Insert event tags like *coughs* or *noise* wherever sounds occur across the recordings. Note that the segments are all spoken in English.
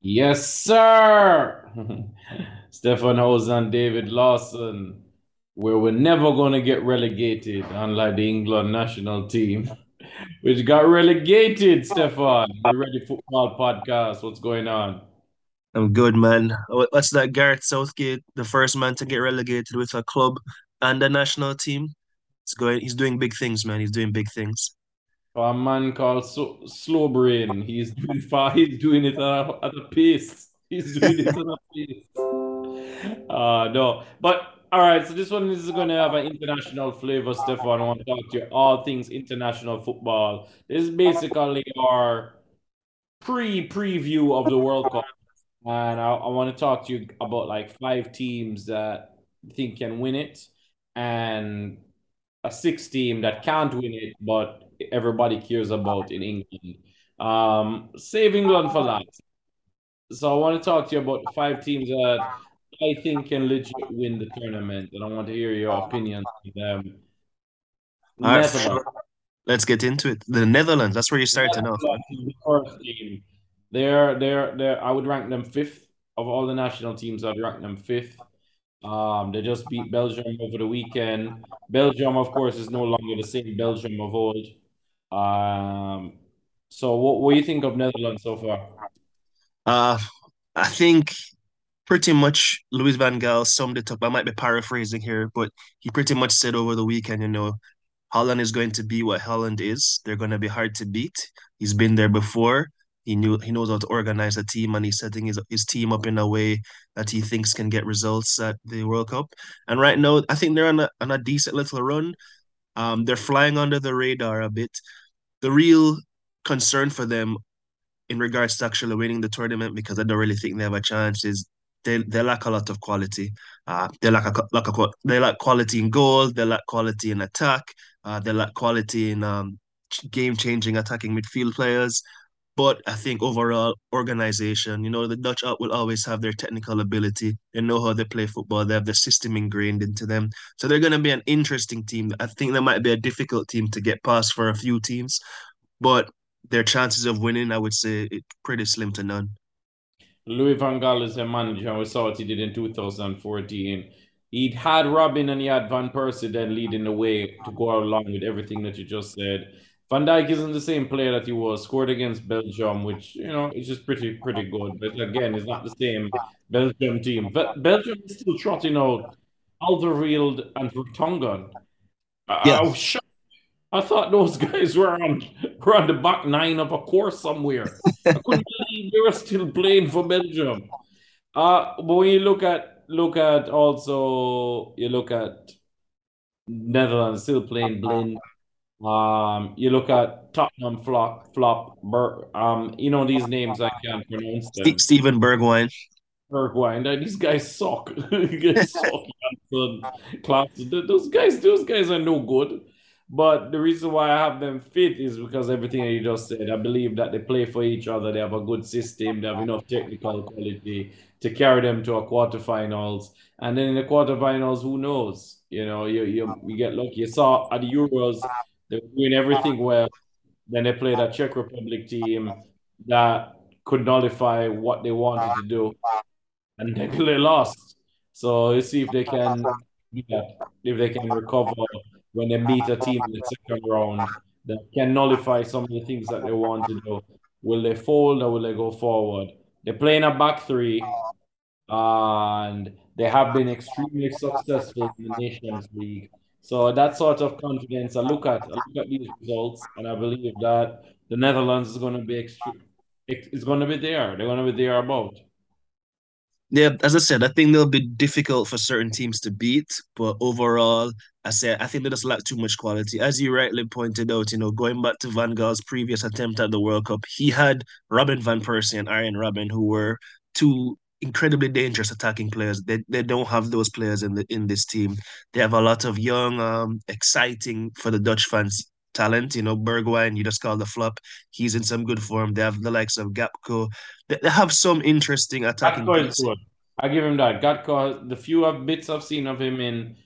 Yes, sir. *laughs* Stefan Hosen and David Lawson, where we're never going to get relegated, unlike the England national team, *laughs* which got relegated, Stefan. The Ready Football Podcast. What's going on? I'm good, man. What's that? Gareth Southgate, the first man to get relegated with a club and a national team. It's going. He's doing big things, man. He's doing big things. A man called so, Slow Brain, he's doing far. He's doing it at a, at a pace. He's doing it at a *laughs* pace. Uh, no, but all right. So this one is going to have an international flavor, Stefan. I want to talk to you all things international football. This is basically our pre-preview of the World Cup, and I, I want to talk to you about like five teams that I think can win it, and a six team that can't win it, but everybody cares about in England. Um, save England for last. So I want to talk to you about five teams that I think can legit win the tournament, and I want to hear your opinion on them. Right, sure. Let's get into it. The Netherlands, that's where you starting off. The first team. They're they're they're I would rank them fifth of all the national teams, I'd rank them fifth. Um, they just beat Belgium over the weekend. Belgium, of course, is no longer the same Belgium of old. Um, so what, what do you think of Netherlands so far? Uh, I think pretty much Louis van Gaal summed it up. I might be paraphrasing here, but he pretty much said over the weekend, you know, Holland is going to be what Holland is. They're going to be hard to beat. He's been there before. He knew he knows how to organize a team, and he's setting his his team up in a way that he thinks can get results at the World Cup. And right now, I think they're on a on a decent little run. Um, they're flying under the radar a bit. The real concern for them in regards to actually winning the tournament, because I don't really think they have a chance, is they they lack a lot of quality. Uh, they lack a lack they lack quality in goal. They lack quality in attack. Uh, they lack quality in um, game changing attacking midfield players. But I think overall organization, you know, the Dutch Up will always have their technical ability. They know how they play football. They have the system ingrained into them. So they're going to be an interesting team. I think they might be a difficult team to get past for a few teams, but their chances of winning, I would say, it's pretty slim to none. Louis van Gaal is a manager, we saw what he did in 2014. He'd had Robben and he had Van Persie then leading the way to go along with everything that you just said. Van Dijk isn't the same player that he was. Scored against Belgium, which you know is just pretty pretty good. But again, it's not the same Belgium team. But Belgium is still trotting out Alderweireld and Vertonghen. Yeah. I, I thought those *laughs* guys were on were on the back nine of a course somewhere. I couldn't *laughs* believe they were still playing for Belgium. Uh, but when you look at look at also you look at Netherlands still playing Blind. Um, you look at Tottenham flop flop um, you know these names I can't pronounce them. Steven Bergwijn. Bergwijn, these guys suck. *laughs* guys *laughs* suck. Those guys, those guys are no good. But the reason why I have them fit is because everything you just said. I believe that they play for each other. They have a good system. They have enough technical quality to carry them to a quarterfinals. And then in the quarterfinals, who knows? You know, you you, you get lucky. You saw at the Euros, they were doing everything uh-huh. well. Then they played a Czech Republic team that could nullify what they wanted to do, uh-huh. and they lost. So you see if they can, yeah, if they can recover when they meet a team in the second round that can nullify some of the things that they want to do. Will they fold or will they go forward? They're playing a back three, uh-huh. and they have been extremely successful in the Nations League. So that sort of confidence, I look at, I look at these results, and I believe that the Netherlands is going to be extreme. It's going to be there. They're going to be there about. Yeah, as I said, I think they'll be difficult for certain teams to beat, but overall, I said I think they just lack too much quality. As you rightly pointed out, you know, going back to Van Gaal's previous attempt at the World Cup, he had Robin van Persie and Arjen Robben, who were two incredibly dangerous attacking players. They they don't have those players in the in this team. They have a lot of young, um, exciting for the Dutch fans talent. You know, Bergwijn, you just call the flop. He's in some good form. They have the likes of Gakpo. They, they have some interesting attacking. Good. I give him that. Gakpo, the few bits I've seen of him in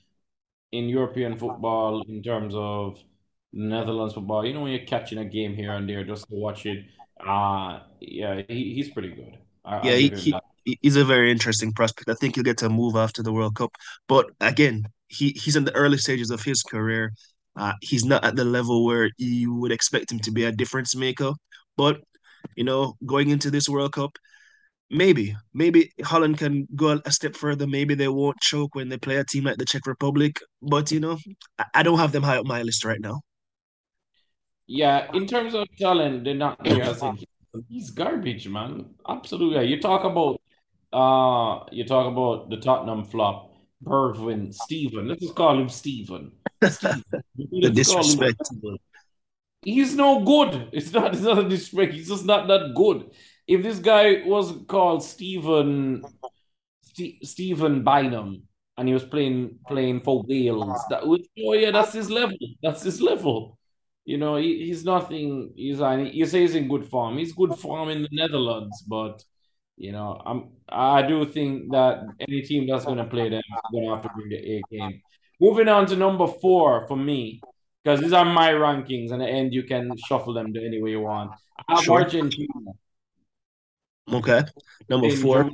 in European football in terms of Netherlands football. You know, when you're catching a game here and there just to watch it. Uh yeah, he, he's pretty good. I, Yeah, he, he. He's a very interesting prospect. I think he'll get to move after the World Cup. But again, he he's in the early stages of his career. Uh, he's not at the level where you would expect him to be a difference maker. But you know, going into this World Cup, maybe maybe Holland can go a step further. Maybe they won't choke when they play a team like the Czech Republic. But you know, I, I don't have them high up my list right now. Yeah, in terms of talent, they're not said he's garbage, man. Absolutely. You talk about uh you talk about the Tottenham flop, Bergwijn, Stephen. Let's just call him Stephen. Steven. The Let's call him disrespect. He's no good. It's not it's not a disrespect. He's just not that good. If this guy was called Stephen, St- Stephen Bynum and he was playing playing for Wales. That would oh yeah, that's his level. That's his level. You know, he, he's nothing. He's on. You say he's in good form. He's good form in the Netherlands, but you know, I'm. I do think that any team that's going to play them is going to have to bring the A game. Moving on to number four for me, because these are my rankings, and the end you can shuffle them to any way you want. I have Sure. Argentina Okay. Number in four.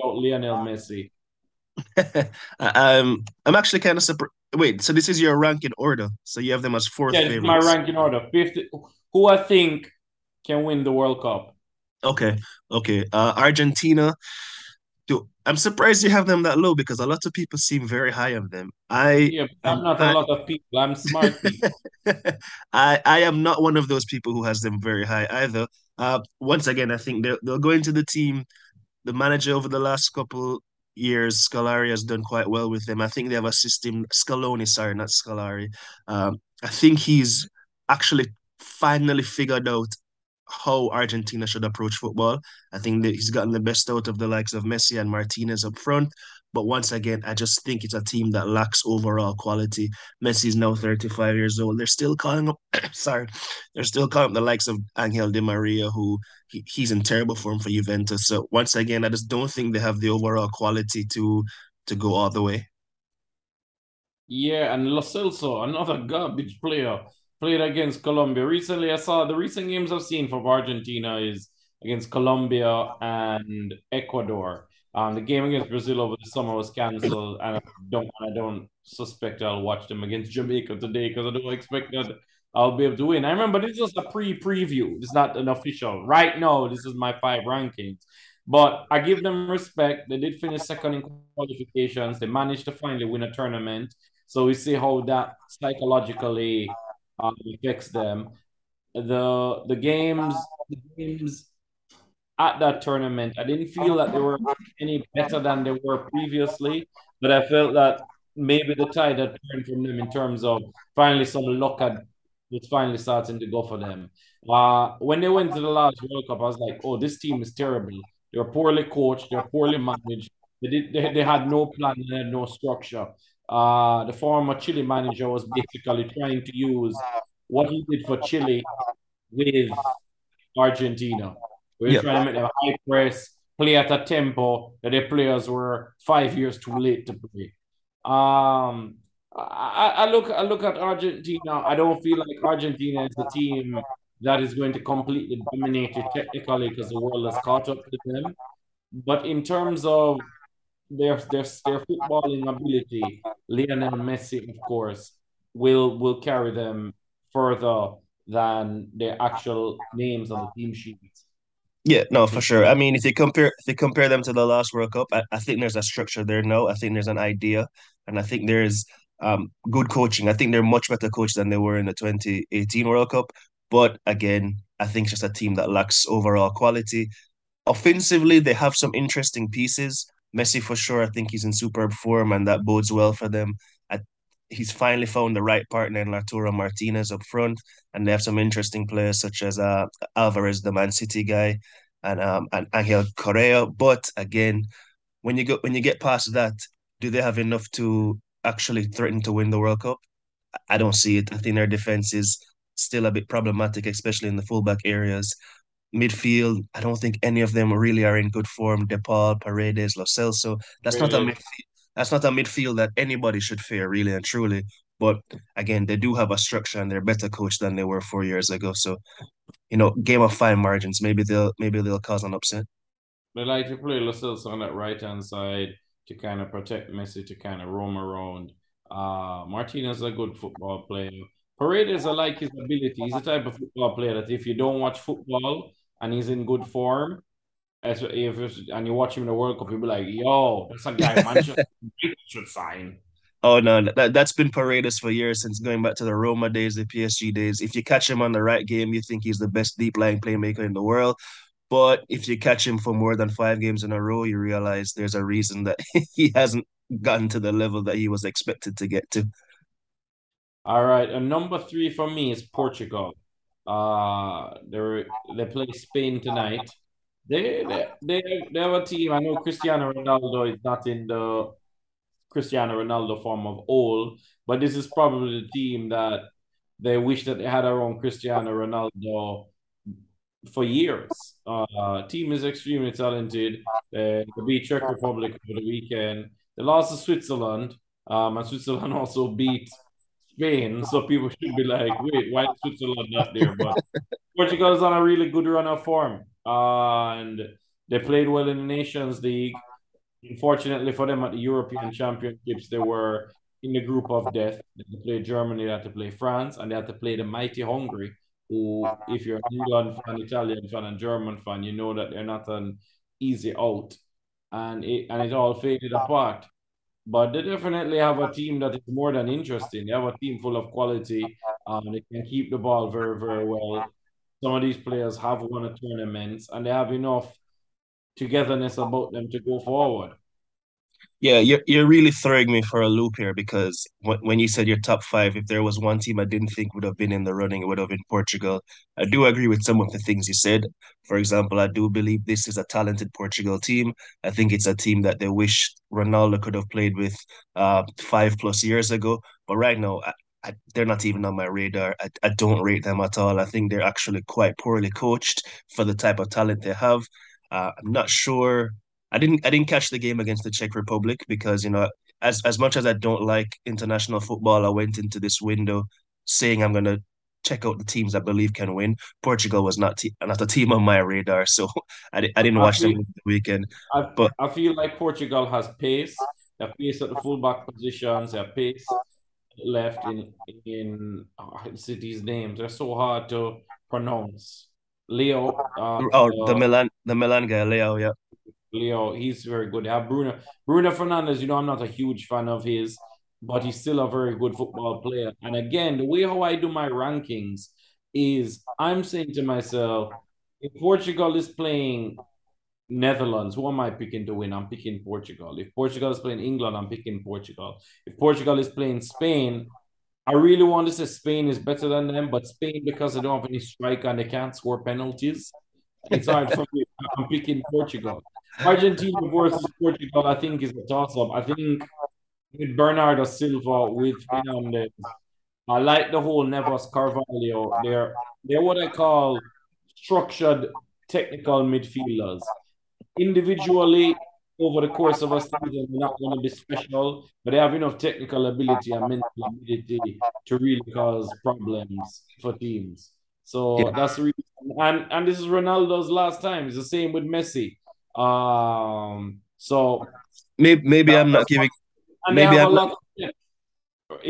Lionel Messi. *laughs* um, I'm actually kind of surprised. Wait, so this is your ranking order. So you have them as fourth Yeah, my ranking order. Fifth, who I think can win the World Cup. Okay, okay. Uh, Argentina. Do I'm surprised you have them that low because a lot of people seem very high on them. I Yeah, I'm not a I, lot of people. I'm smart people. *laughs* I I am not one of those people who has them very high either. Uh, once again, I think they'll they'll go into the team the manager over the last couple years, Scolari has done quite well with them. I think they have a system, Scaloni, sorry, not Scolari. Um, I think he's actually finally figured out how Argentina should approach football. I think that he's gotten the best out of the likes of Messi and Martinez up front. But once again, I just think it's a team that lacks overall quality. Messi is now 35 years old. They're still calling up, *coughs* sorry, they're still calling up the likes of Angel Di Maria, who he, he's in terrible form for Juventus. So once again, I just don't think they have the overall quality to to go all the way. Yeah, and Lo Celso, another garbage player, played against Colombia. Recently, I saw the recent games I've seen from Argentina is against Colombia and Ecuador. Um, the game against Brazil over the summer was canceled, and I don't, I don't suspect I'll watch them against Jamaica today because I don't expect that I'll be able to win. I remember this was a pre-preview. It's not an official. Right now, this is my five rankings. But I give them respect. They did finish second in qualifications. They managed to finally win a tournament. So we see how that psychologically um, affects them. The the games the games at that tournament, I didn't feel that they were any better than they were previously, but I felt that maybe the tide had turned from them in terms of finally some luck had was finally starting to go for them. Uh, when they went to the last World Cup, I was like, oh, this team is terrible. They're poorly coached, They're poorly managed. They did they, they had no plan, they had no structure. Uh, the former Chile manager was basically trying to use what he did for Chile with Argentina. We were Yeah, trying to make them high press, play at a tempo that the players were five years too late to play. Um, I, I look I look at Argentina. I don't feel like Argentina is a team that is going to completely dominate it technically because the world has caught up to them. But in terms of their their their footballing ability, Lionel Messi, of course, will will carry them further than their actual names on the team sheets. yeah, no, for sure. I mean, if you compare if you compare them to the last World Cup, I, I think there's a structure there now. I think there's an idea, and I think there's um good coaching. I think they're much better coached than they were in the 2018 World Cup. But again, I think it's just a team that lacks overall quality. Offensively, they have some interesting pieces. Messi, for sure, I think he's in superb form, and that bodes well for them. He's finally found the right partner in Lautaro Martinez up front, and they have some interesting players such as uh, Alvarez, the Man City guy, and um, and Angel Correa. But again, when you go when you get past that, do they have enough to actually threaten to win the World Cup? I don't see it. I think their defense is still a bit problematic, especially in the fullback areas. Midfield, I don't think any of them really are in good form. DePaul, Paredes, Lo Celso. That's not a midfield. That's not a midfield that anybody should fear, really and truly. But again, they do have a structure and they're better coached than they were four years ago. So, you know, game of fine margins. Maybe they'll maybe they'll cause an upset. They like to play Lo Celso on that right hand side to kind of protect Messi to kind of roam around. Uh, Martinez is a good football player. Paredes, I like his ability. He's the type of football player that if you don't watch football and he's in good form, as if and you watch him in the World Cup, you'll be like, "Yo, that's a guy Manchester *laughs* should sign." Oh no, that that's been Paredes for years since going back to the Roma days, the PSG days. If you catch him on the right game, you think he's the best deep lying playmaker in the world. But if you catch him for more than five games in a row, you realize there's a reason that *laughs* he hasn't gotten to the level that he was expected to get to. All right, and number three for me is Portugal. Uh, they they play Spain tonight. They, they they they have a team. I know Cristiano Ronaldo is not in the Cristiano Ronaldo form of old, but this is probably the team that they wish that they had around Cristiano Ronaldo for years. Uh, team is extremely talented. Uh, they beat Czech Republic over the weekend. They lost to Switzerland, um, and Switzerland *laughs* also beat Spain. So people should be like, wait, why is Switzerland not there? But *laughs* Portugal is on a really good run of form. Uh, and they played well in the Nations League. Unfortunately for them at the European Championships, they were in the group of death. They had to play Germany, they had to play France, and they had to play the mighty Hungary, who, if you're an England fan, Italian fan, and German fan, you know that they're not an easy out. And it and it all faded apart. But they definitely have a team that is more than interesting. They have a team full of quality. Um, they can keep the ball very, very well. Some of these players have won a tournament and they have enough togetherness about them to go forward. Yeah, you're you're really throwing me for a loop here because when, when you said your top five, if there was one team I didn't think would have been in the running, it would have been Portugal. I do agree with some of the things you said. For example, I do believe this is a talented Portugal team. I think it's a team that they wish Ronaldo could have played with uh, five plus years ago. But right now, I, I, they're not even on my radar. I, I don't rate them at all. I think they're actually quite poorly coached for the type of talent they have. Uh, I'm not sure I didn't I didn't catch the game against the Czech Republic because you know as as much as I don't like international football, I went into this window saying I'm gonna check out the teams I believe can win. Portugal was not te- not a team on my radar, *laughs* so I, I didn't watch I feel, them the weekend. I, but I feel like Portugal has pace. They have pace at the fullback positions. They have pace left in in oh, these names. They're so hard to pronounce. Leo. Uh, oh, the Milan, the Milan guy, Leo. Yeah. Leo, he's very good. Have Bruno. Bruno Fernandes. you know, I'm not a huge fan of his, but he's still a very good football player. And again, the way how I do my rankings is I'm saying to myself, if Portugal is playing Netherlands, who am I picking to win? I'm picking Portugal. If Portugal is playing England, I'm picking Portugal. If Portugal is playing Spain, I really want to say Spain is better than them, but Spain, because they don't have any striker and they can't score penalties, it's hard for me. I'm picking Portugal. Argentina versus Portugal, I think, is a toss up. I think with Bernardo Silva, with Fernandes, I like the whole Neves Carvalho. They're they're what I call structured technical midfielders. Individually, over the course of a season, they're not going to be special, but they have enough technical ability and mental ability to really cause problems for teams. So yeah. that's the reason. And and this is Ronaldo's last time. It's the same with Messi. Um, so maybe maybe I'm not giving. maybe I'm not, if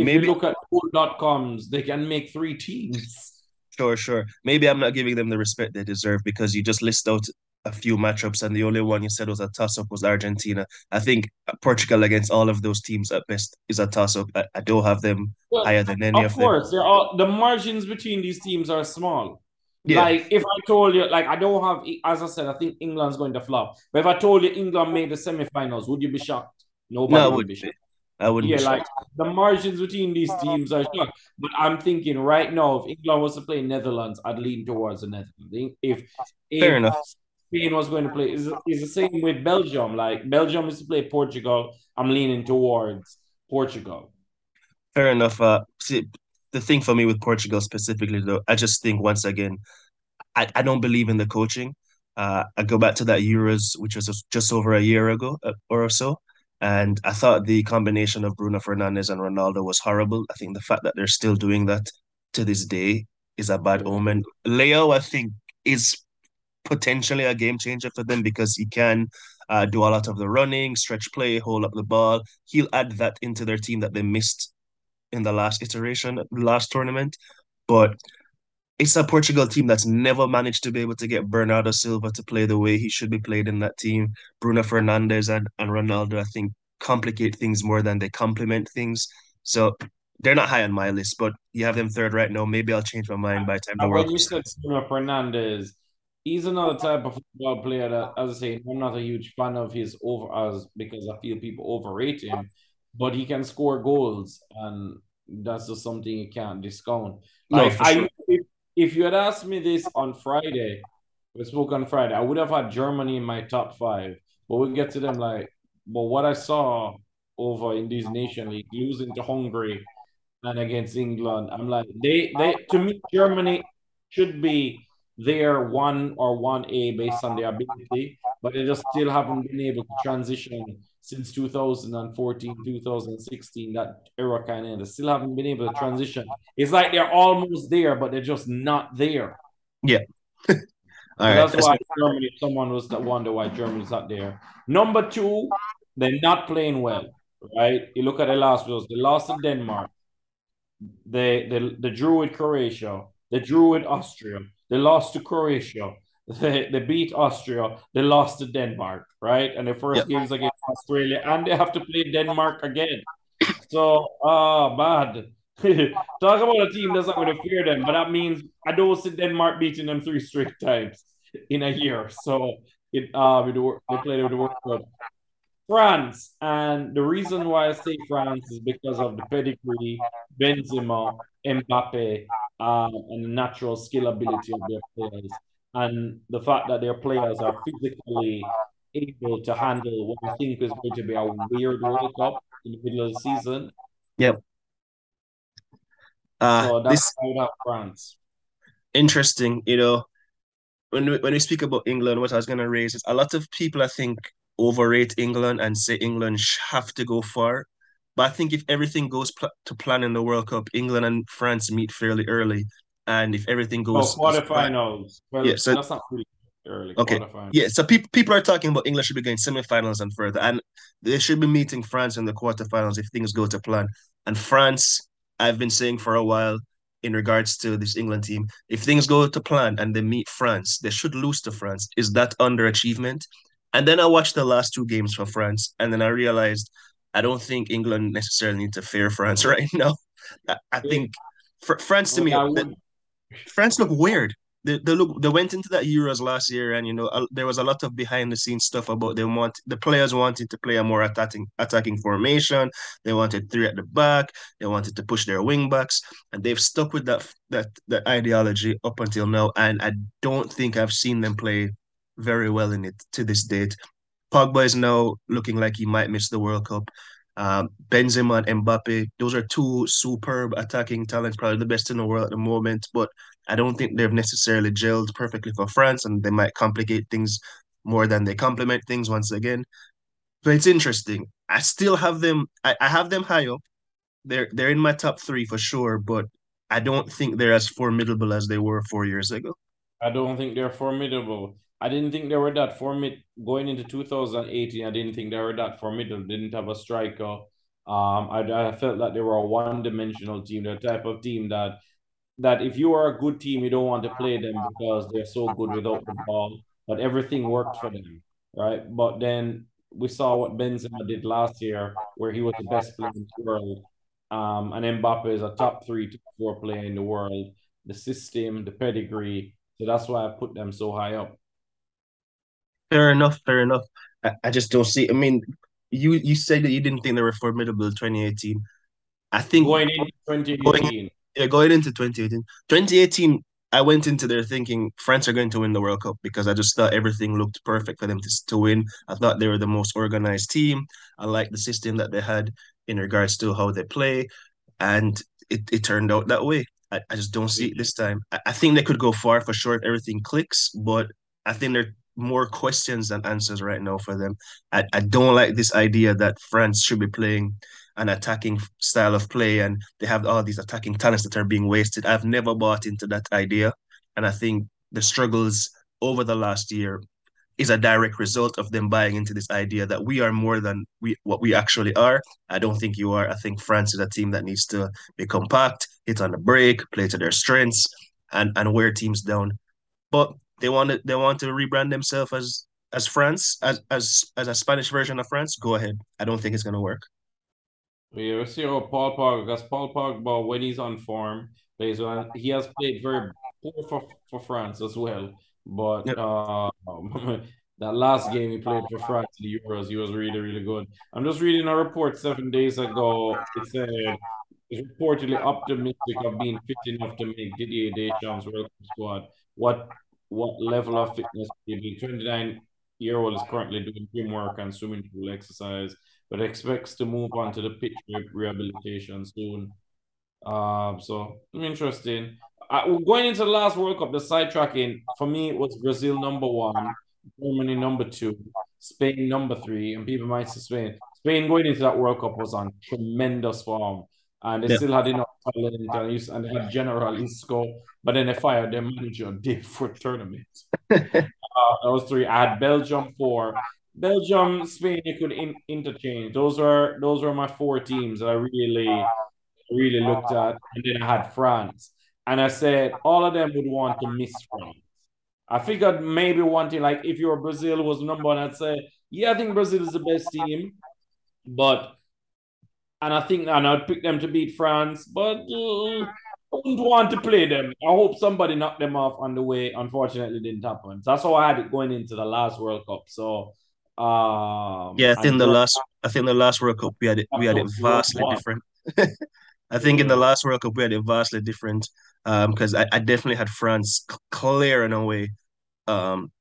maybe, you look at cool.coms, they can make three teams. Sure, sure. Maybe I'm not giving them the respect they deserve because you just list out a few matchups and the only one you said was a toss up was Argentina. I think Portugal against all of those teams at best is a toss up. I, I, don't have them well, higher than any of, them. of course, them. All, the margins between these teams are small. Yeah. Like if I told you, like I don't have, as I said, I think England's going to flop. But if I told you England made the semifinals, would you be shocked? Nobody no, would be shocked. I wouldn't. Yeah, like the margins between these teams are shocked. But I'm thinking right now, if England was to play Netherlands, I'd lean towards the Netherlands. If, if fair enough. Spain was going to play, is is the same with Belgium. Like Belgium is to play Portugal. I'm leaning towards Portugal. Fair enough. Uh, see, the thing for me with Portugal specifically, though, I just think once again, I, I don't believe in the coaching. Uh, I go back to that Euros, which was just over a year ago uh, or so. And I thought the combination of Bruno Fernandes and Ronaldo was horrible. I think the fact that they're still doing that to this day is a bad omen. Leo, I think, is potentially a game changer for them because he can uh, do a lot of the running, stretch play, hold up the ball. He'll add that into their team that they missed in the last iteration, last tournament. But it's a Portugal team that's never managed to be able to get Bernardo Silva to play the way he should be played in that team. Bruno Fernandes and, and Ronaldo, I think, complicate things more than they complement things. So they're not high on my list, but you have them third right now. Maybe I'll change my mind by the time the World you said. Bruno Fernandes, he's another type of football player that, as I say, I'm not a huge fan of his over as because I feel people overrate him, but he can score goals, and that's just something you can't discount. No, Like for sure. If, if you had asked me this on Friday, we spoke on Friday, I would have had Germany in my top five, but we'll get to them like, but what I saw over in these nation league, losing to Hungary and against England. I'm like they they to me Germany should be there one or one A based on their ability, but they just still haven't been able to transition since 2014, 2016, that era kind of they still haven't been able to transition. It's like they're almost there, but they're just not there. Yeah. *laughs* All So right. that's That's why Germany, someone was to wonder why Germany's not there. Number two, they're not playing well, right? You look at the last results, they lost to Denmark. They, they they drew with Croatia. They drew with Austria. They lost to Croatia. They, they beat Austria. They lost to Denmark, right? And the yeah. first games against Australia, and they have to play Denmark again. So, ah, uh, bad. *laughs* Talk about a team that's not going to fear them, but that means I don't see Denmark beating them three straight times in a year. So it uh with the, they played with the World Cup. France, and the reason why I say France is because of the pedigree, Benzema, Mbappe, um, and the natural skill ability of their players, and the fact that their players are physically able to handle what I think is going to be a weird World Cup in the middle of the season. Yep. Uh, so that's this France. Interesting, you know, when we, when we speak about England, what I was going to raise is a lot of people, I think, overrate England and say England have to go far. But I think if everything goes pl- to plan in the World Cup, England and France meet fairly early. And if everything goes, oh, quarterfinals. Well, yeah, so that's not really early. Okay, yeah. So people people are talking about England should be going semifinals and further, and they should be meeting France in the quarterfinals if things go to plan. And France, I've been saying for a while, in regards to this England team, if things go to plan and they meet France, they should lose to France. Is that underachievement? And then I watched the last two games for France, and then I realized I don't think England necessarily need to fear France *laughs* right now. I, I think for France to me, France look weird. They, they look they went into that Euros last year, and you know there was a lot of behind the scenes stuff about they want the players wanted to play a more attacking attacking formation. They wanted three at the back. They wanted to push their wing backs, and they've stuck with that that that ideology up until now. And I don't think I've seen them play very well in it to this date. Pogba is now looking like he might miss the World Cup. Um, Benzema and Mbappe, those are two superb attacking talents, probably the best in the world at the moment. But I don't think they've necessarily gelled perfectly for France, and they might complicate things more than they complement things once again. But it's interesting. I still have them. I, I have them high up. They're they're in my top three for sure, but I don't think they're as formidable as they were four years ago. I don't think they're formidable. I didn't think they were that formid going into 2018. I didn't think they were that formidable. Didn't have a striker. Um, I, I felt that they were a one-dimensional team, the type of team that that if you are a good team, you don't want to play them because they're so good without the ball. But everything worked for them, right? But then we saw what Benzema did last year, where he was the best player in the world. Um, and Mbappe is a top three, top four player in the world. The system, the pedigree. So that's why I put them so high up. Fair enough, fair enough. I, I just don't see. I mean, you you said that you didn't think they were formidable in 2018. I think going into 2018. Going, yeah, going into 2018. 2018, I went into there thinking France are going to win the World Cup because I just thought everything looked perfect for them to, to win. I thought they were the most organized team. I liked the system that they had in regards to how they play. And it, it turned out that way. I, I just don't see it this time. I, I think they could go far for sure if everything clicks, but I think they're more questions than answers right now for them. I, I don't like this idea that France should be playing an attacking style of play and they have all these attacking talents that are being wasted. I've never bought into that idea. And I think the struggles over the last year is a direct result of them buying into this idea that we are more than we what we actually are. I don't think you are. I think France is a team that needs to be compact, hit on the break, play to their strengths, and and wear teams down. But they want to they want to rebrand themselves as as France, as as as a Spanish version of France. Go ahead. I don't think it's gonna work. Yeah, we'll see how Paul Pogba, because Paul Pogba, when he's on form, plays well. He has played very poor for, for France as well. But yep. uh, *laughs* that last game he played for France in the Euros, he was really, really good. I'm just reading a report seven days ago. It said it's reportedly optimistic of being fit enough to make Didier Deschamps' World Cup squad. What what level of fitness you The 29 year old is currently doing gym work and swimming pool exercise, but expects to move on to the pitch rehabilitation soon. Um, so interesting. Uh, going into the last World Cup, the sidetracking for me was Brazil number one, Germany number two, Spain number three, and people might say Spain. Spain going into that World Cup was on tremendous form, and they yeah. still had enough talent and, and they had General Isco, but then they fired their manager day *laughs* for tournament. uh, those three. I had Belgium four. Belgium, Spain, you could in, interchange. Those are those were my four teams that I really, really looked at, and then I had France. And I said all of them would want to miss France. I figured maybe one thing, like if you were Brazil was number one, I'd say, yeah, I think Brazil is the best team. But and I think and I'd pick them to beat France, but uh, I wouldn't want to play them. I hope somebody knocked them off on the way. Unfortunately, didn't happen. So that's how I had it going into the last World Cup. So um, yeah, I think the last I think the last World Cup we had it we had it *laughs* vastly different. *laughs* I think in the last World Cup we had it vastly different because um, I, I definitely had France clear in a way um,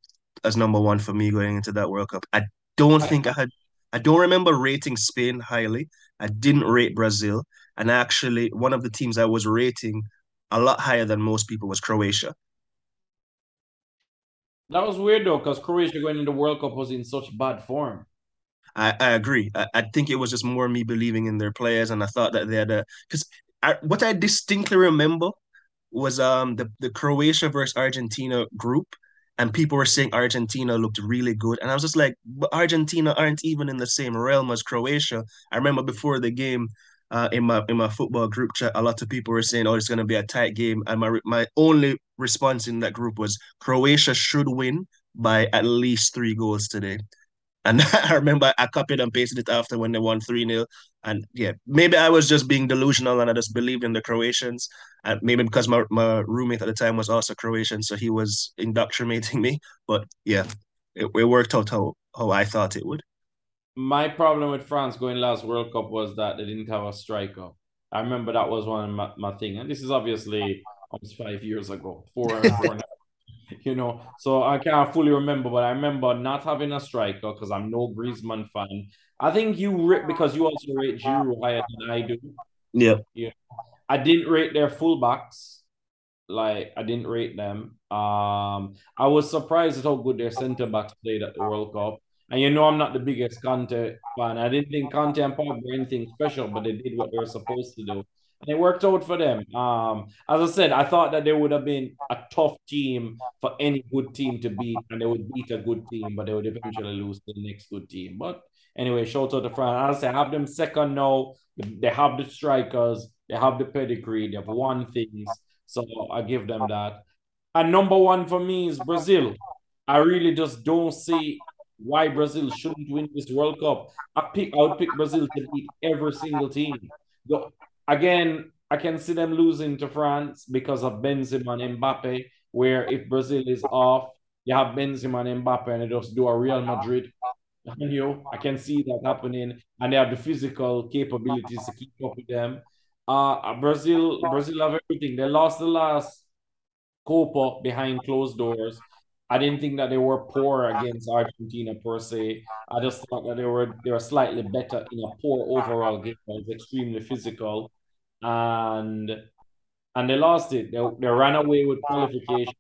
as number one for me going into that World Cup. I don't think I had I don't remember rating Spain highly. I didn't rate Brazil, and actually one of the teams I was rating a lot higher than most people was Croatia. That was weird though, because Croatia going into the World Cup was in such bad form. I, I agree. I, I think it was just more me believing in their players, and I thought that they had a because what I distinctly remember was um the, the Croatia versus Argentina group, and people were saying Argentina looked really good, and I was just like, but Argentina aren't even in the same realm as Croatia. I remember before the game, uh, in my in my football group chat, a lot of people were saying, "Oh, it's going to be a tight game," and my my only response in that group was Croatia should win by at least three goals today. And *laughs* I remember I copied and pasted it after when they won 3 0. And yeah, maybe I was just being delusional and I just believed in the Croatians. And maybe because my, my roommate at the time was also Croatian, so he was indoctrinating *laughs* me. But yeah, it, it worked out how, how I thought it would. My problem with France going last World Cup was that they didn't have a striker. I remember that was one of my, my thing. And this is obviously almost five years ago, four, four *laughs* you know. So I can't fully remember, but I remember not having a striker because I'm no Griezmann fan. I think you rate because you also rate Giroud higher than I do. Yeah. Yeah. I didn't rate their fullbacks. Like I didn't rate them. Um, I was surprised at how good their centre backs played at the World Cup. And you know I'm not the biggest Kante fan. I didn't think Kante and Pogba were anything special, but they did what they were supposed to do and it worked out for them. Um, as I said, I thought that they would have been a tough team for any good team to beat, and they would beat a good team, but they would eventually lose to the next good team. But anyway, shout out to France. As I say, have them second now. They have the strikers, they have the pedigree, they have won things. So I give them that. And number one for me is Brazil. I really just don't see why Brazil shouldn't win this World Cup. I pick I would pick Brazil to beat every single team. The again, I can see them losing to France because of Benzema and Mbappe, where if Brazil is off, you have Benzema and Mbappe and they just do a Real Madrid. You I can see that happening, and they have the physical capabilities to keep up with them. Uh, Brazil, Brazil have everything. They lost the last Copa behind closed doors. I didn't think that they were poor against Argentina per se. I just thought that they were they were slightly better in a poor overall game. It was extremely physical and and they lost it. They, they ran away with qualification.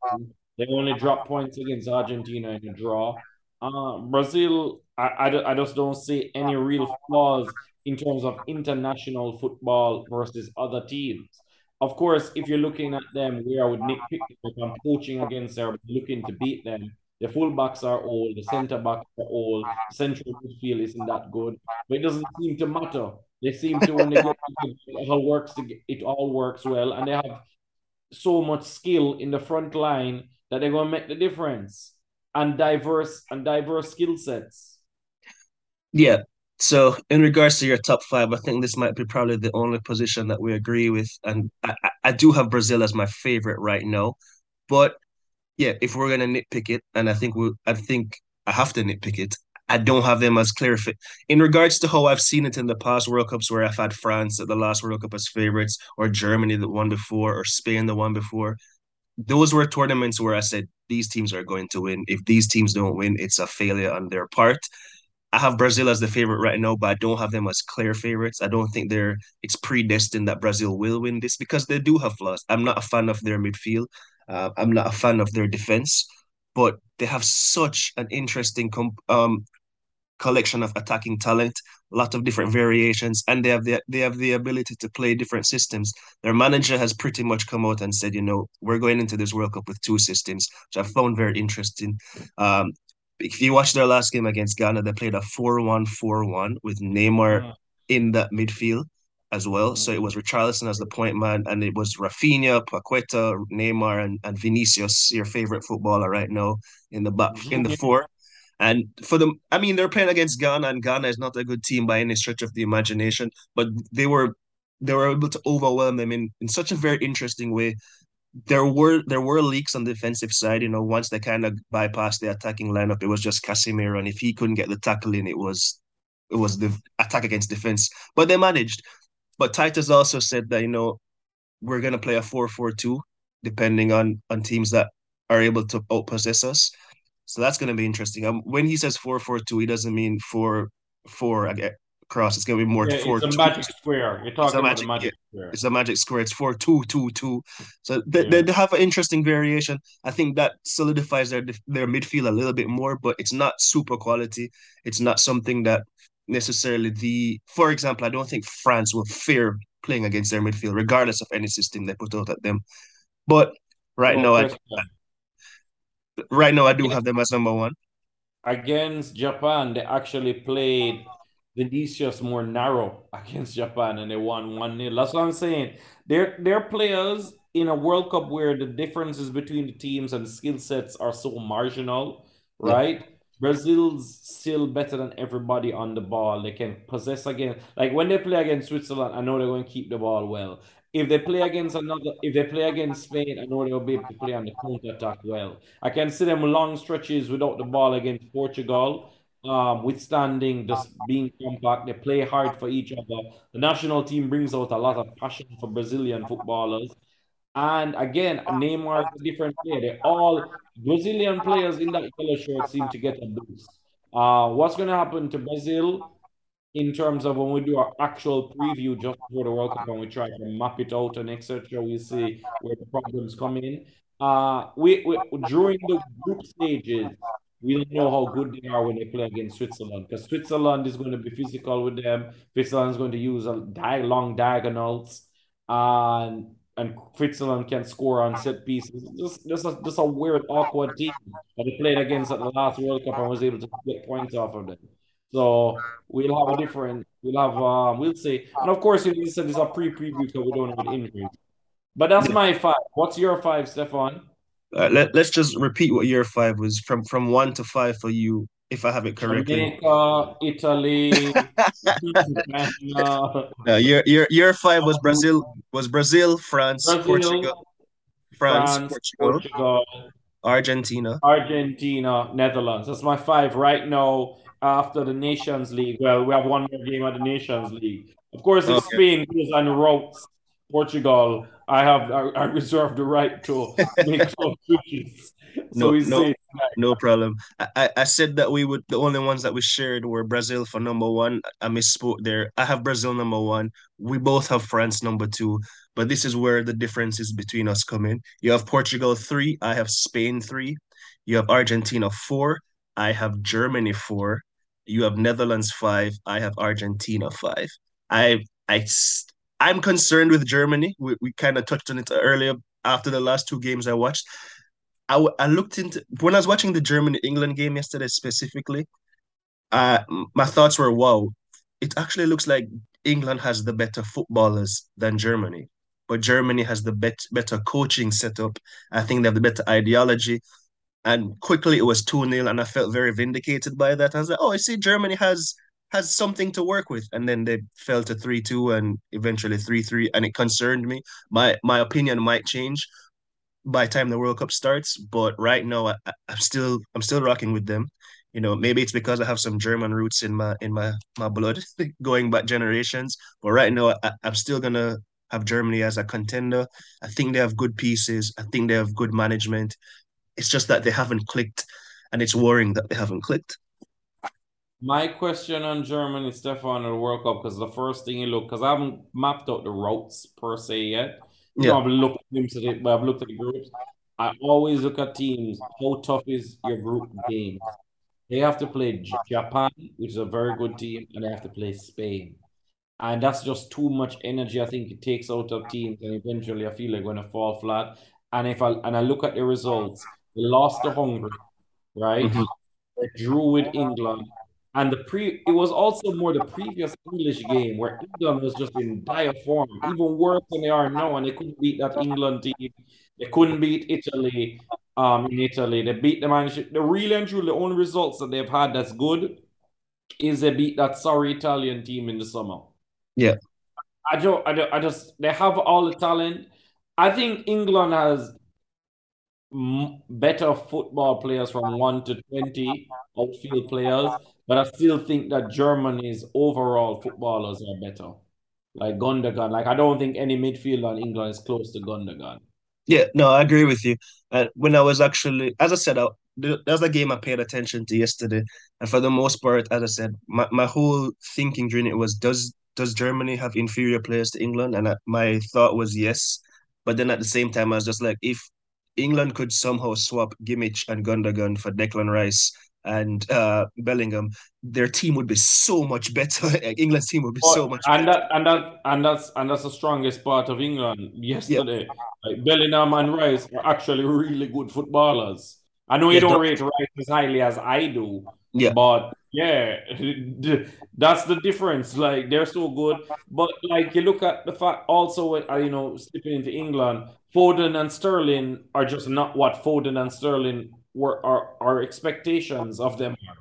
They only dropped points against Argentina in a draw. Uh, Brazil, I, I, I just don't see any real flaws in terms of international football versus other teams. Of course, if you're looking at them, where I would nitpick if I'm coaching against them, looking to beat them. The fullbacks are old, the centre backs are old, central midfield isn't that good, but it doesn't seem to matter. They seem to when they it all works it all works well, and they have so much skill in the front line that they're gonna make the difference and diverse and diverse skill sets. Yeah. So in regards to your top five, I think this might be probably the only position that we agree with. And I, I do have Brazil as my favorite right now. But yeah, if we're gonna nitpick it, and I think we I think I have to nitpick it, I don't have them as clear fit. In regards to how I've seen it in the past World Cups where I've had France at the last World Cup as favorites, or Germany the one before, or Spain the one before, those were tournaments where I said these teams are going to win. If these teams don't win, it's a failure on their part. I have Brazil as the favorite right now, but I don't have them as clear favorites. I don't think they're it's predestined that Brazil will win this because they do have flaws. I'm not a fan of their midfield. Uh, I'm not a fan of their defense, but they have such an interesting comp- um, collection of attacking talent, a lot of different variations, and they have the they have the ability to play different systems. Their manager has pretty much come out and said, you know, we're going into this World Cup with two systems, which I found very interesting. Um, if you watch their last game against Ghana, they played a 4-1-4-1 with Neymar yeah. in that midfield as well. So it was mm. Richarlison as the point man, and it was Raphinha, Paqueta, Neymar, and, and Vinicius, your favorite footballer right now, in the back in the mm-hmm. four. And for them, I mean, they're playing against Ghana, and Ghana is not a good team by any stretch of the imagination. But they were they were able to overwhelm them in, in such a very interesting way. There were there were leaks on the defensive side. You know, once they kind of bypassed the attacking lineup, it was just Casemiro, and if he couldn't get the tackle in, it was it was the attack against defense. But they managed. But Titus also said that you know we're gonna play a four four two, depending on on teams that are able to outpossess us. So that's going to be interesting. Um, when he says four four two, he doesn't mean four four across. It's going to be more yeah, four. It's a magic square. You're talking about magic, magic yeah, square. It's a magic square. It's four two two two. So they, yeah. they have an interesting variation. I think that solidifies their their midfield a little bit more, but it's not super quality. It's not something that necessarily the. For example, I don't think France will fear playing against their midfield, regardless of any system they put out at them. But right well, now, I, Right now, I do have them as number one. Against Japan, they actually played the Vinicius more narrow *laughs* against Japan and they won 1 0. That's what I'm saying. They're, they're players in a World Cup where the differences between the teams and skill sets are so marginal, right? Yeah. Brazil's still better than everybody on the ball. They can possess again. Like when they play against Switzerland, I know they're going to keep the ball well if they play against another, if they play against Spain, I know they'll be able to play on the counter attack well. I can see them long stretches without the ball against Portugal, um, withstanding just being compact. They play hard for each other. The national team brings out a lot of passion for Brazilian footballers. And again, Neymar is a different player. They all Brazilian players in that yellow shirt seem to get a boost. Uh, what's going to happen to Brazil? in terms of when we do our actual preview just before the World Cup and we try to map it out and etc. We see where the problems come in. Uh, we, we during the group stages, we don't know how good they are when they play against Switzerland because Switzerland is going to be physical with them. Switzerland is going to use a di- long diagonals, and and Switzerland can score on set pieces. Just just a, just a weird awkward team that they played against at the last World Cup and was able to get points off of them. So we'll have a different, we'll have, um, we'll see. And of course, you know, said it's a pre-preview because we don't the injuries. But that's my five. What's your five, Stefan? Uh, let, let's just repeat what your five was from from one to five for you, if I have it correctly. Jamaica, Italy. *laughs* no, your your your five was Brazil was Brazil, France, Brazil, Portugal, France, France Portugal, Portugal, Argentina, Argentina, Netherlands. That's my five right now after the Nations League. Well, we have one more game at the Nations League. Of course, if okay. Spain goes and routes Portugal, I have I, I reserve the right to *laughs* make some switches. So no, we no. say no problem. I, I, said that we would the only ones that we shared were Brazil for number one. I misspoke there. I have Brazil number one. We both have France number two. But this is where the differences between us come in. You have Portugal three. I have Spain three. You have Argentina four. I have Germany four. You have Netherlands five. I have Argentina five. I I I'm concerned with Germany. We, we kind of touched on it earlier after the last two games I watched. I, I looked into when I was watching the Germany England game yesterday specifically. Uh, my thoughts were, wow, it actually looks like England has the better footballers than Germany, but Germany has the bet- better coaching setup. I think they have the better ideology. And quickly it was 2 0, and I felt very vindicated by that. I was like, oh, I see Germany has has something to work with. And then they fell to 3 2 and eventually 3 3. And it concerned me. My my opinion might change by the time the World Cup starts, but right now I, I'm still I'm still rocking with them. You know, maybe it's because I have some German roots in my in my my blood *laughs* going back generations. But right now I, I'm still gonna have Germany as a contender. I think they have good pieces. I think they have good management. It's just that they haven't clicked, and it's worrying that they haven't clicked. My question on Germany, Stefan, the World Cup, because the first thing you look, because I haven't mapped out the routes per se yet. Yeah. I've looked into it, but I've looked at the groups. I always look at teams. How tough is your group game? They have to play Japan, which is a very good team, and they have to play Spain. And that's just too much energy. I think it takes out of teams, and eventually I feel like going to fall flat. And if I and I look at the results, they lost to Hungary, right? Mm-hmm. They drew with England, and the pre it was also more the previous English game where England was just in dire form, even worse than they are now, and they couldn't beat that England team. They couldn't beat Italy um, in Italy. They beat the man. The real and true, the only results that they've had that's good is they beat that sorry Italian team in the summer. Yeah. I just, I just, I just they have all the talent. I think England has better football players from 1 to 20 outfield players, but I still think that Germany's overall footballers are better. Like Gundogan, like I don't think any midfielder in England is close to Gundogan. Yeah, no, I agree with you. Uh, when I was actually, as I said, I, there's a game I paid attention to yesterday, and for the most part, as I said, my, my whole thinking during it was, does does Germany have inferior players to England? And I, my thought was yes, but then at the same time, I was just like, if England could somehow swap Kimmich and Gundogan for Declan Rice and uh, Bellingham, their team would be so much better. *laughs* England's team would be so much and better. That, and that and that's and that's the strongest part of England yesterday. Like Bellingham and Rice are actually really good footballers. I know you yeah, don't rate Rice as highly as I do, yeah. But yeah, *laughs* that's the difference. Like they're so good, but like you look at the fact also, uh, you know, slipping into England, Foden and Sterling are just not what Foden and Sterling were our, our expectations of them are.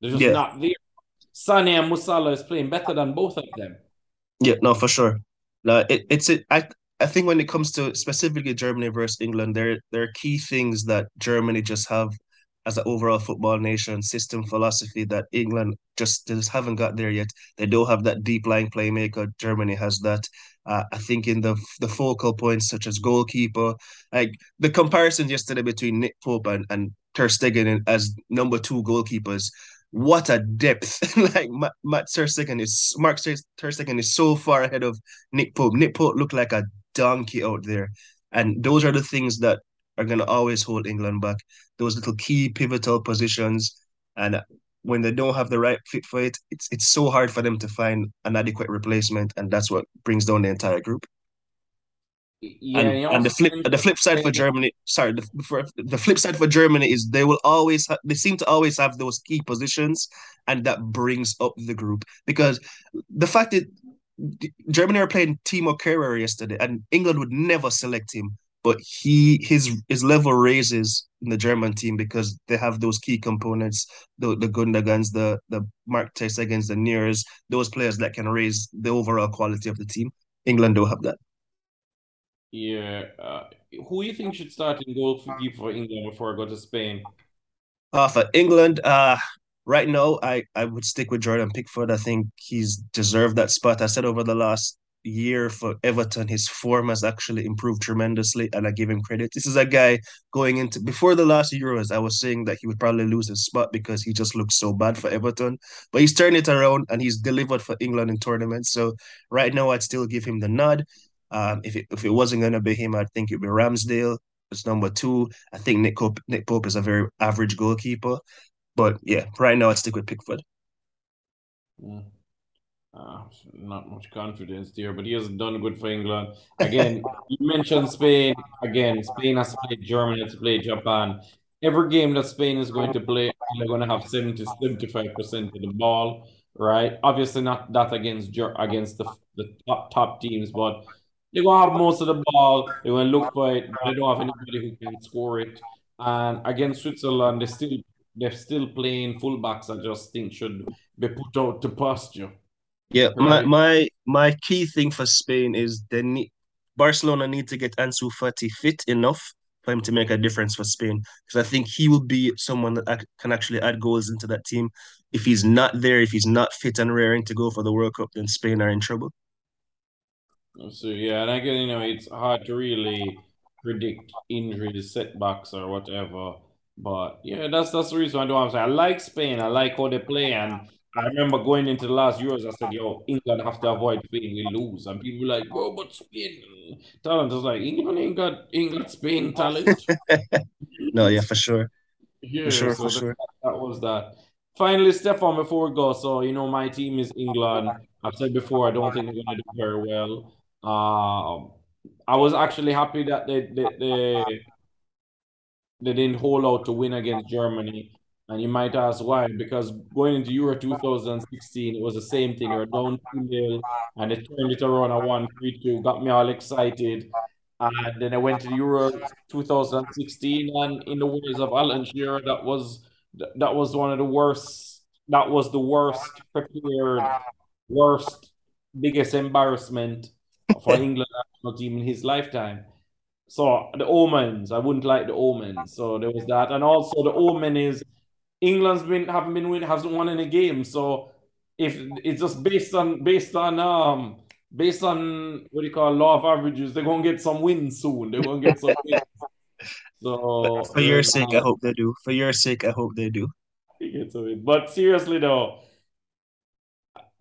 They're just yeah. not there. Sané and Musiala is playing better than both of them. Yeah, no, for sure. No, it, it's it. I I think when it comes to specifically Germany versus England, there there are key things that Germany just have as an overall football nation, system philosophy that England just, just haven't got there yet. They don't have that deep lying playmaker. Germany has that. Uh, I think in the the focal points such as goalkeeper, like the comparison yesterday between Nick Pope and, and Ter Stegen as number two goalkeepers. What a depth! *laughs* like Matt, Matt Ter Stegen is Marc Ter Stegen is so far ahead of Nick Pope. Nick Pope looked like a donkey out there, and those are the things that are going to always hold England back. Those little key pivotal positions, and when they don't have the right fit for it, it's it's so hard for them to find an adequate replacement, and that's what brings down the entire group. Yeah, and, and the flip the flip side for Germany, sorry, the, for, the flip side for Germany is they will always ha- they seem to always have those key positions, and that brings up the group because the fact that Germany are playing Timo Kehrer yesterday, and England would never select him but he his his level raises in the German team because they have those key components, the the Gundogans, the the Marc Ter Stegens, the Neuers, those players that can raise the overall quality of the team. England don't have that. Yeah, uh, who do you think should start in goal for for England before I go to Spain? Uh, for England, uh, right now I I would stick with Jordan Pickford. I think he's deserved that spot. I said over the last year for Everton. His form has actually improved tremendously, and I give him credit. This is a guy going into before the last Euros. I was saying that he would probably lose his spot because he just looks so bad for Everton, but he's turned it around and he's delivered for England in tournaments. So right now, I'd still give him the nod. Um, if it if it wasn't gonna be him, I'd think it'd be Ramsdale. It's number two. I think Nick Pope, Nick Pope is a very average goalkeeper. But yeah, right now I'd stick with Pickford. Mm. Uh, not much confidence there, but he has done good for England. Again, *laughs* you mentioned Spain. Again, Spain has to play Germany, has to play Japan. Every game that Spain is going to play, they're going to have 70 75% of the ball, right? Obviously, not that against against the, the top, top teams, but they're going to have most of the ball. They're going to look for it, but they don't have anybody who can score it. And against Switzerland, they still they're still playing fullbacks. I just think should be put out to pasture. Yeah, my my my key thing for Spain is they need Barcelona need to get Ansu Fati fit enough for him to make a difference for Spain because I think he will be someone that can actually add goals into that team. If he's not there, if he's not fit and raring to go for the World Cup, then Spain are in trouble. So yeah, and again, you know, it's hard to really predict injuries, setbacks, or whatever. But yeah, that's that's the reason I do. I'm saying I like Spain. I like how they play, and I remember going into the last Euros. I said, "Yo, England have to avoid Spain. We lose." And people were like, "Oh, but Spain talent." I was like, "England ain't got England Spain talent." *laughs* no, yeah, for sure. Yeah, for sure, so for sure. That, that was that. Finally, Stefan, before we go, so you know my team is England. I've said before I don't think they're gonna do very well. Um, I was actually happy that they they, they they didn't hold out to win against Germany. And you might ask why, because going into Euro 2016, it was the same thing. You're down 2 0, and they turned it around at 1 3 2, got me all excited. And then I went to Euro 2016, and in the words of Alan Shearer, that was that was one of the worst. That was the worst prepared, worst, biggest embarrassment for *laughs* England national team in his lifetime. So the omens, I wouldn't like the omens. So there was that, and also the omen is England's been haven't been win hasn't won any games. So if it's just based on based on um based on what do you call law of averages, they're gonna get some wins soon. They're gonna get some wins. *laughs* So for your sake, I hope they do. For your sake, I hope they do. *laughs* But seriously though,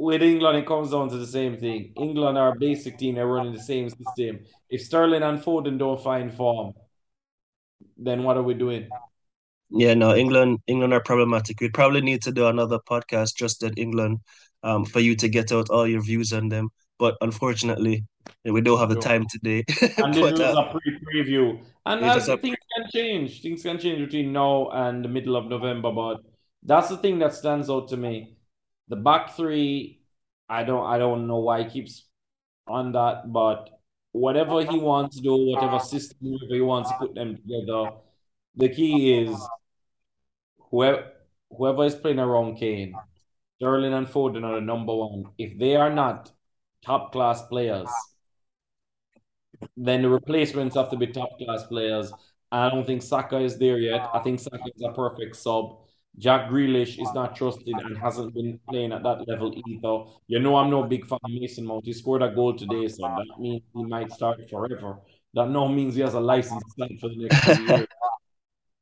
with England, it comes down to the same thing. England are a basic team, they're running the same system. If Sterling and Foden don't find form, then what are we doing? Yeah, no, England England are problematic. We'd probably need to do another podcast just at England um, for you to get out all your views on them. But unfortunately, we don't have the time today. *laughs* and this is uh, a pre-preview. And as a... things can change. Things can change between now and the middle of November. But that's the thing that stands out to me the back three, I don't I don't know why he keeps on that, but whatever he wants to do, whatever system he wants to put them together, the key is whoever whoever is playing around Kane, Sterling and Foden are the number one. If they are not top class players, then the replacements have to be top class players. I don't think Saka is there yet. I think Saka is a perfect sub. Jack Grealish is not trusted and hasn't been playing at that level either. You know, I'm no big fan of Mason Mount. He scored a goal today, so that means he might start forever. That no means he has a license to for the next two years. *laughs*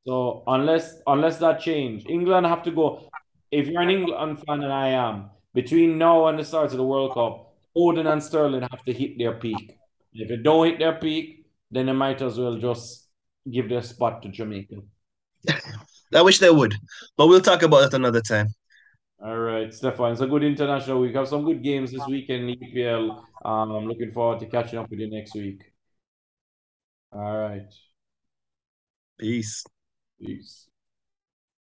So unless unless that change, England have to go. If you're an England fan, and I am, between now and the start of the World Cup, Foden and Sterling have to hit their peak. If they don't hit their peak, then they might as well just give their spot to Jamaica. *laughs* I wish they would, but we'll talk about it another time. All right, Stefan. It's a good international week. Have some good games this weekend in EPL. Um, I'm looking forward to catching up with you next week. All right. Peace. Peace.